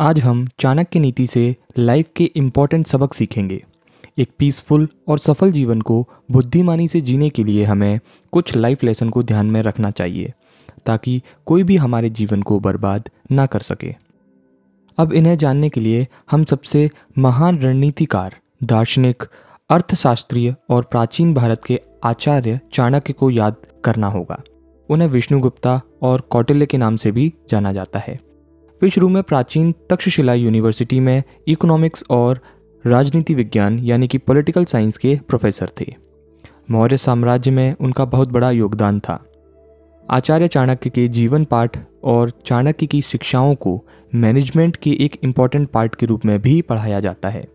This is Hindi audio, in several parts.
आज हम चाणक्य नीति से लाइफ के इंपॉर्टेंट सबक सीखेंगे। एक पीसफुल और सफल जीवन को बुद्धिमानी से जीने के लिए हमें कुछ लाइफ लेसन को ध्यान में रखना चाहिए, ताकि कोई भी हमारे जीवन को बर्बाद ना कर सके। अब इन्हें जानने के लिए हम सबसे महान रणनीतिकार, दार्शनिक, अर्थशास्त्रीय और प्राचीन भारत के आचार्य चाणक्य को याद करना होगा। उन्हें विष्णुगुप्ता और कौटिल्य के नाम से भी जाना जाता है। वे शुरू में प्राचीन तक्षशिला यूनिवर्सिटी में इकोनॉमिक्स और राजनीति विज्ञान, यानी कि पॉलिटिकल साइंस के प्रोफेसर थे। मौर्य साम्राज्य में उनका बहुत बड़ा योगदान था। आचार्य चाणक्य के जीवन पाठ और चाणक्य की शिक्षाओं को मैनेजमेंट के एक इंपॉर्टेंट पार्ट के रूप में भी पढ़ाया जाता है,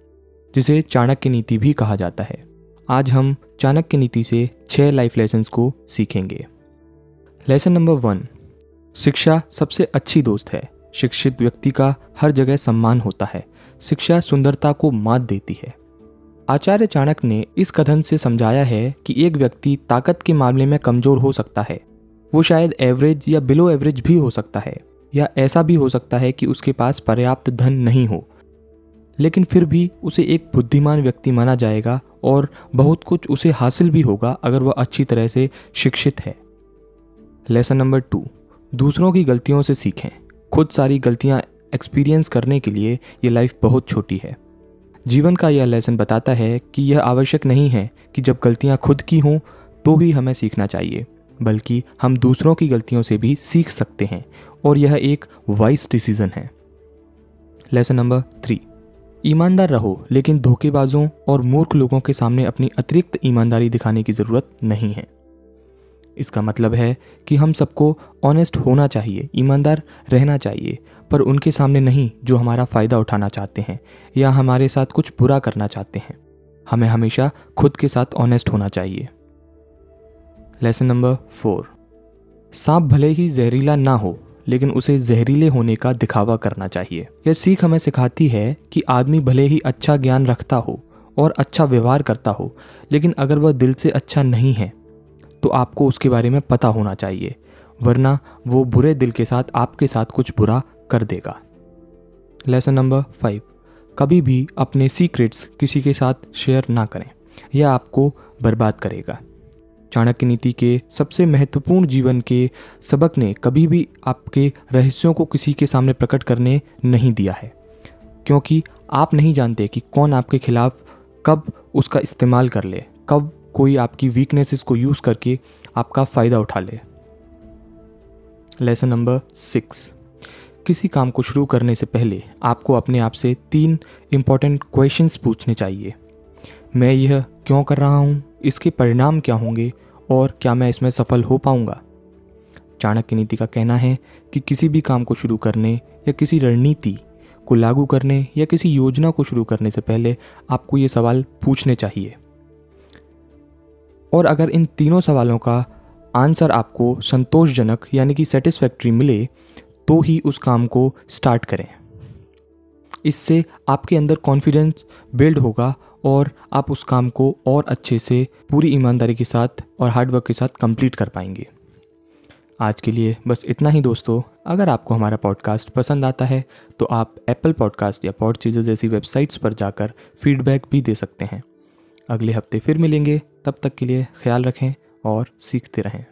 जिसे चाणक्य नीति भी कहा जाता है। आज हम चाणक्य नीति से छः लाइफ लेसन्स को सीखेंगे। लेसन नंबर वन शिक्षा सबसे अच्छी दोस्त है। शिक्षित व्यक्ति का हर जगह सम्मान होता है। शिक्षा सुंदरता को मात देती है। आचार्य चाणक्य ने इस कथन से समझाया है कि एक व्यक्ति ताकत के मामले में कमज़ोर हो सकता है। वो शायद एवरेज या बिलो एवरेज भी हो सकता है, या ऐसा भी हो सकता है कि उसके पास पर्याप्त धन नहीं हो। लेकिन फिर भी उसे एक बुद्धिमान व्यक्ति माना जाएगा और बहुत कुछ उसे हासिल भी होगा अगर वह अच्छी तरह से शिक्षित है। Lesson number two. दूसरों की गलतियों से सीखें। खुद सारी गलतियाँ एक्सपीरियंस करने के लिए ये लाइफ बहुत छोटी है। जीवन का यह लेसन बताता है कि यह आवश्यक नहीं है कि जब गलतियाँ खुद की हों तो ही हमें सीखना चाहिए, बल्कि हम दूसरों की गलतियों से भी सीख सकते हैं, और यह एक वाइस डिसीज़न है। लेसन नंबर थ्री ईमानदार रहो, लेकिन धोखेबाजों और मूर्ख लोगों के सामने अपनी अतिरिक्त ईमानदारी दिखाने की ज़रूरत नहीं है। इसका मतलब है कि हम सबको ऑनेस्ट होना चाहिए, ईमानदार रहना चाहिए, पर उनके सामने नहीं जो हमारा फ़ायदा उठाना चाहते हैं या हमारे साथ कुछ बुरा करना चाहते हैं। हमें हमेशा खुद के साथ ऑनेस्ट होना चाहिए। लेसन नंबर फोर सांप भले ही जहरीला ना हो, लेकिन उसे जहरीले होने का दिखावा करना चाहिए। यह सीख हमें सिखाती है कि आदमी भले ही अच्छा ज्ञान रखता हो और अच्छा व्यवहार करता हो, लेकिन अगर वह दिल से अच्छा नहीं है तो आपको उसके बारे में पता होना चाहिए, वरना वो बुरे दिल के साथ आपके साथ कुछ बुरा कर देगा। लेसन नंबर फाइव कभी भी अपने सीक्रेट्स किसी के साथ शेयर ना करें, यह आपको बर्बाद करेगा। चाणक्य नीति के सबसे महत्वपूर्ण जीवन के सबक ने कभी भी आपके रहस्यों को किसी के सामने प्रकट करने नहीं दिया है, क्योंकि आप नहीं जानते कि कौन आपके खिलाफ कब उसका इस्तेमाल कर ले, कब कोई आपकी वीकनेसेस को यूज़ करके आपका फ़ायदा उठा ले। लेसन नंबर सिक्स किसी काम को शुरू करने से पहले आपको अपने आप से तीन इंपॉर्टेंट क्वेश्चंस पूछने चाहिए। मैं यह क्यों कर रहा हूँ? इसके परिणाम क्या होंगे? और क्या मैं इसमें सफल हो पाऊँगा? चाणक्य नीति का कहना है कि किसी भी काम को शुरू करने या किसी रणनीति को लागू करने या किसी योजना को शुरू करने से पहले आपको ये सवाल पूछने चाहिए। और अगर इन तीनों सवालों का आंसर आपको संतोषजनक यानी कि सेटिस्फैक्ट्री मिले तो ही उस काम को स्टार्ट करें। इससे आपके अंदर कॉन्फिडेंस बिल्ड होगा और आप उस काम को और अच्छे से पूरी ईमानदारी के साथ और हार्डवर्क के साथ कंप्लीट कर पाएँगे। आज के लिए बस इतना ही दोस्तों। अगर आपको हमारा पॉडकास्ट पसंद आता है तो आप एप्पल पॉडकास्ट या पॉड चीज़ें जैसी वेबसाइट्स पर जाकर फीडबैक भी दे सकते हैं। अगले हफ़्ते फिर मिलेंगे। तब तक के लिए ख्याल रखें और सीखते रहें।